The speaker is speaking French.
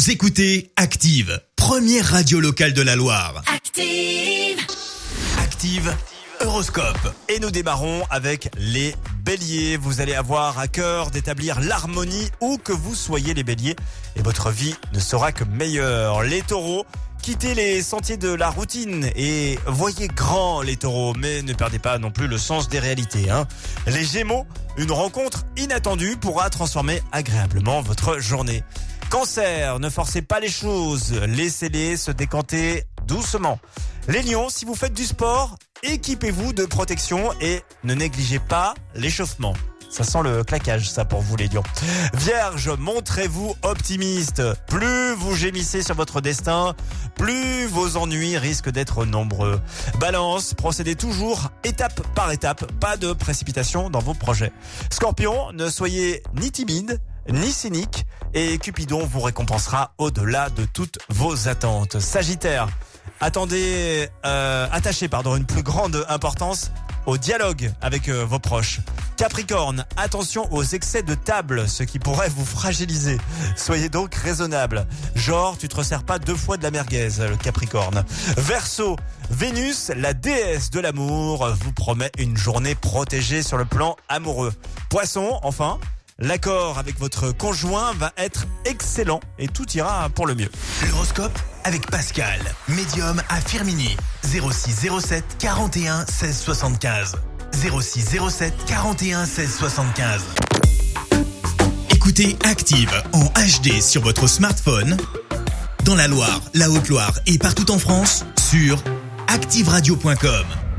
Vous écoutez Active, première radio locale de la Loire. Active. Active, Horoscope. Et nous démarrons avec les béliers. Vous allez avoir à cœur d'établir l'harmonie où que vous soyez les béliers et votre vie ne sera que meilleure. Les taureaux, quittez les sentiers de la routine et voyez grand les taureaux, mais ne perdez pas non plus le sens des réalités. Hein. Les gémeaux, une rencontre inattendue pourra transformer agréablement votre journée. Cancer, ne forcez pas les choses, laissez-les se décanter doucement. Les lions, si vous faites du sport, équipez-vous de protection et ne négligez pas l'échauffement. Ça sent le claquage, ça, pour vous, les lions. Vierge, montrez-vous optimiste. Plus vous gémissez sur votre destin, plus vos ennuis risquent d'être nombreux. Balance, procédez toujours étape par étape. Pas de précipitation dans vos projets. Scorpion, ne soyez ni timide, ni cynique. Et Cupidon vous récompensera au-delà de toutes vos attentes. Sagittaire, attendez, euh, attachez pardon, une plus grande importance au dialogue avec euh, vos proches. Capricorne, attention aux excès de table, ce qui pourrait vous fragiliser. Soyez donc raisonnable. Genre, tu te resserres pas deux fois de la merguez, le Capricorne. Verseau, Vénus, la déesse de l'amour, vous promet une journée protégée sur le plan amoureux. Poisson, enfin, L'accord avec votre conjoint va être excellent et tout ira pour le mieux. L'horoscope avec Pascal, médium à Firmini. 0607 41 16 75. 0607 41 16 75. Écoutez Active en HD sur votre smartphone, dans la Loire, la Haute-Loire et partout en France, sur ActiveRadio.com.